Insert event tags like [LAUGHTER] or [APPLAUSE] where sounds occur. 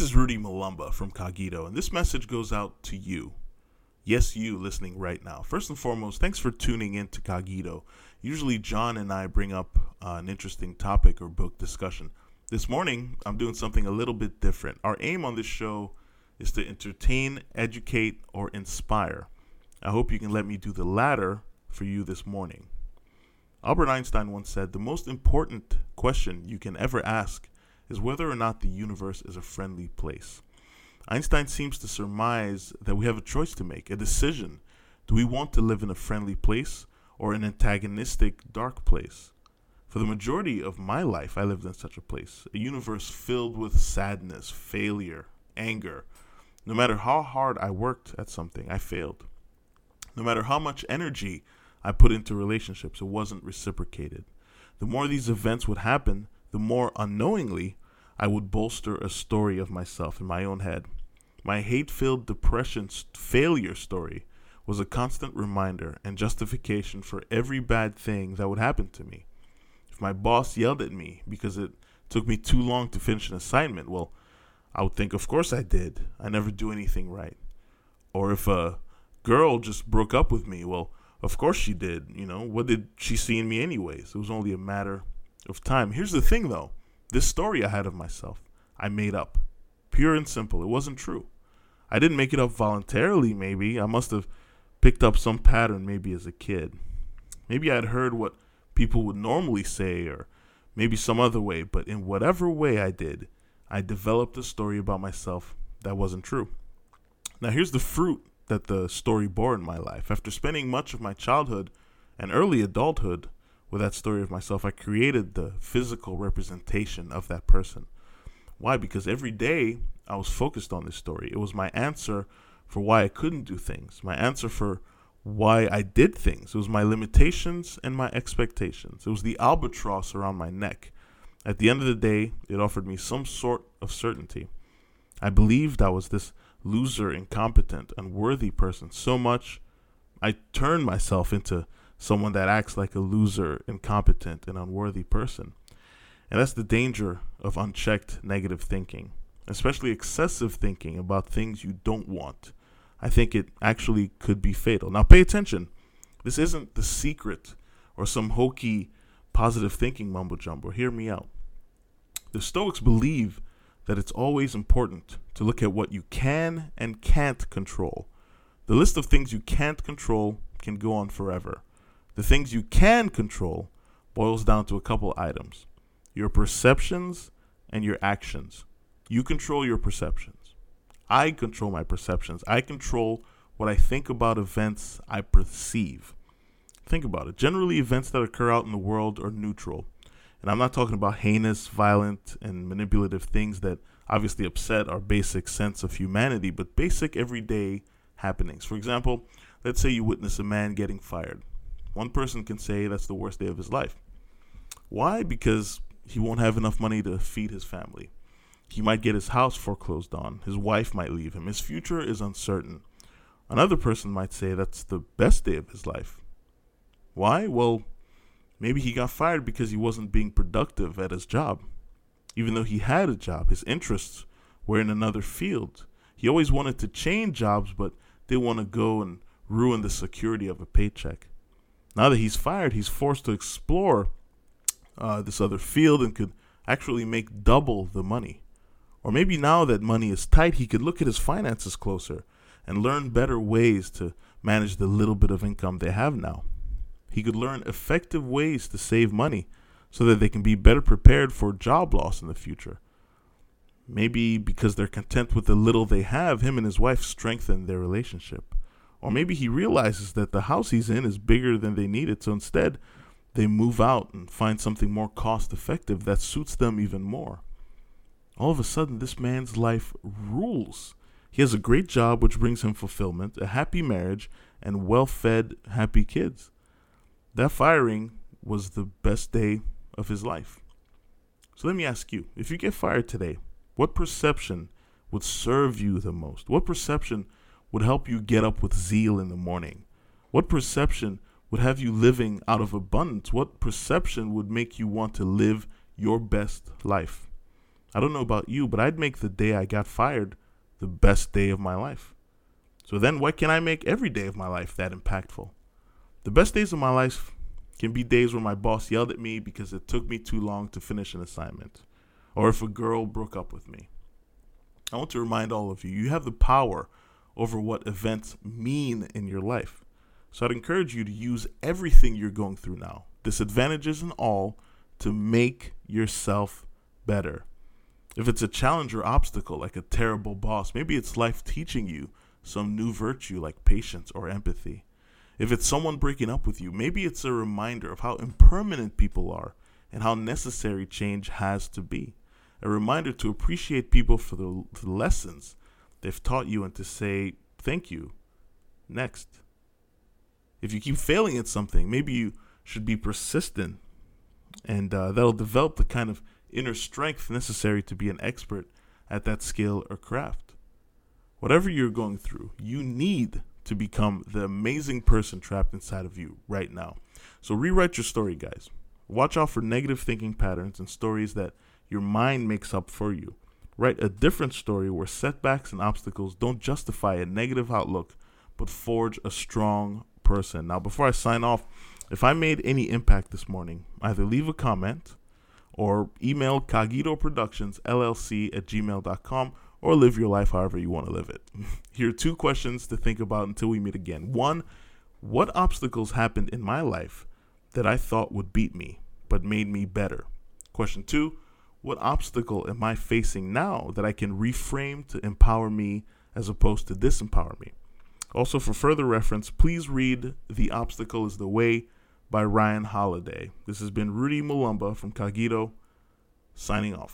This is Rudy Mulumba from Cogito, and this message goes out to you. Yes, you listening right now. First and foremost, thanks for tuning in to Cogito. Usually, John and I bring up uh, an interesting topic or book discussion. This morning, I'm doing something a little bit different. Our aim on this show is to entertain, educate, or inspire. I hope you can let me do the latter for you this morning. Albert Einstein once said the most important question you can ever ask is whether or not the universe is a friendly place. Einstein seems to surmise that we have a choice to make, a decision. Do we want to live in a friendly place or an antagonistic, dark place? For the majority of my life, I lived in such a place, a universe filled with sadness, failure, anger. No matter how hard I worked at something, I failed. No matter how much energy I put into relationships, it wasn't reciprocated. The more these events would happen, the more unknowingly I would bolster a story of myself in my own head. My hate filled depression failure story was a constant reminder and justification for every bad thing that would happen to me. If my boss yelled at me because it took me too long to finish an assignment, well, I would think, of course I did. I never do anything right. Or if a girl just broke up with me, well, of course she did. You know, what did she see in me, anyways? It was only a matter of time. Here's the thing, though this story I had of myself, I made up. Pure and simple. It wasn't true. I didn't make it up voluntarily, maybe. I must have picked up some pattern, maybe as a kid. Maybe I had heard what people would normally say, or maybe some other way, but in whatever way I did, I developed a story about myself that wasn't true. Now, here's the fruit that the story bore in my life. After spending much of my childhood and early adulthood with that story of myself, I created the physical representation of that person. Why? Because every day I was focused on this story. It was my answer for why I couldn't do things, my answer for why I did things. It was my limitations and my expectations. It was the albatross around my neck. At the end of the day, it offered me some sort of certainty. I believed I was this loser, incompetent, unworthy person so much, I turned myself into someone that acts like a loser, incompetent, and unworthy person. And that's the danger of unchecked negative thinking, especially excessive thinking about things you don't want. I think it actually could be fatal. Now, pay attention. This isn't the secret or some hokey positive thinking mumbo jumbo. Hear me out. The Stoics believe that it's always important to look at what you can and can't control. The list of things you can't control can go on forever. The things you can control boils down to a couple items your perceptions and your actions. You control your perceptions. I control my perceptions. I control what I think about events I perceive. Think about it. Generally, events that occur out in the world are neutral. And I'm not talking about heinous, violent, and manipulative things that obviously upset our basic sense of humanity, but basic everyday happenings. For example, let's say you witness a man getting fired. One person can say that's the worst day of his life. Why? Because he won't have enough money to feed his family. He might get his house foreclosed on. His wife might leave him. His future is uncertain. Another person might say that's the best day of his life. Why? Well, maybe he got fired because he wasn't being productive at his job. Even though he had a job, his interests were in another field. He always wanted to change jobs, but didn't want to go and ruin the security of a paycheck. Now that he's fired, he's forced to explore uh, this other field and could actually make double the money. Or maybe now that money is tight, he could look at his finances closer and learn better ways to manage the little bit of income they have now. He could learn effective ways to save money so that they can be better prepared for job loss in the future. Maybe because they're content with the little they have, him and his wife strengthen their relationship. Or maybe he realizes that the house he's in is bigger than they need it, so instead they move out and find something more cost effective that suits them even more. All of a sudden, this man's life rules. He has a great job, which brings him fulfillment, a happy marriage, and well fed, happy kids. That firing was the best day of his life. So let me ask you if you get fired today, what perception would serve you the most? What perception would help you get up with zeal in the morning? What perception would have you living out of abundance? What perception would make you want to live your best life? I don't know about you, but I'd make the day I got fired the best day of my life. So then, why can I make every day of my life that impactful? The best days of my life can be days where my boss yelled at me because it took me too long to finish an assignment, or if a girl broke up with me. I want to remind all of you you have the power over what events mean in your life. So I'd encourage you to use everything you're going through now, disadvantages and all, to make yourself better. If it's a challenge or obstacle, like a terrible boss, maybe it's life teaching you some new virtue like patience or empathy. If it's someone breaking up with you, maybe it's a reminder of how impermanent people are and how necessary change has to be. A reminder to appreciate people for the, the lessons they've taught you and to say thank you next. If you keep failing at something, maybe you should be persistent and uh, that'll develop the kind of inner strength necessary to be an expert at that skill or craft. Whatever you're going through, you need to become the amazing person trapped inside of you right now. So rewrite your story, guys. Watch out for negative thinking patterns and stories that your mind makes up for you. Write a different story where setbacks and obstacles don't justify a negative outlook, but forge a strong person. Now, before I sign off, if I made any impact this morning, either leave a comment or email Cogito Productions LLC at gmail.com or live your life however you want to live it. [LAUGHS] Here are two questions to think about until we meet again. One, what obstacles happened in my life that I thought would beat me but made me better? Question two, what obstacle am I facing now that I can reframe to empower me as opposed to disempower me? Also, for further reference, please read The Obstacle is the Way by Ryan Holiday. This has been Rudy Mulumba from Cogito, signing off.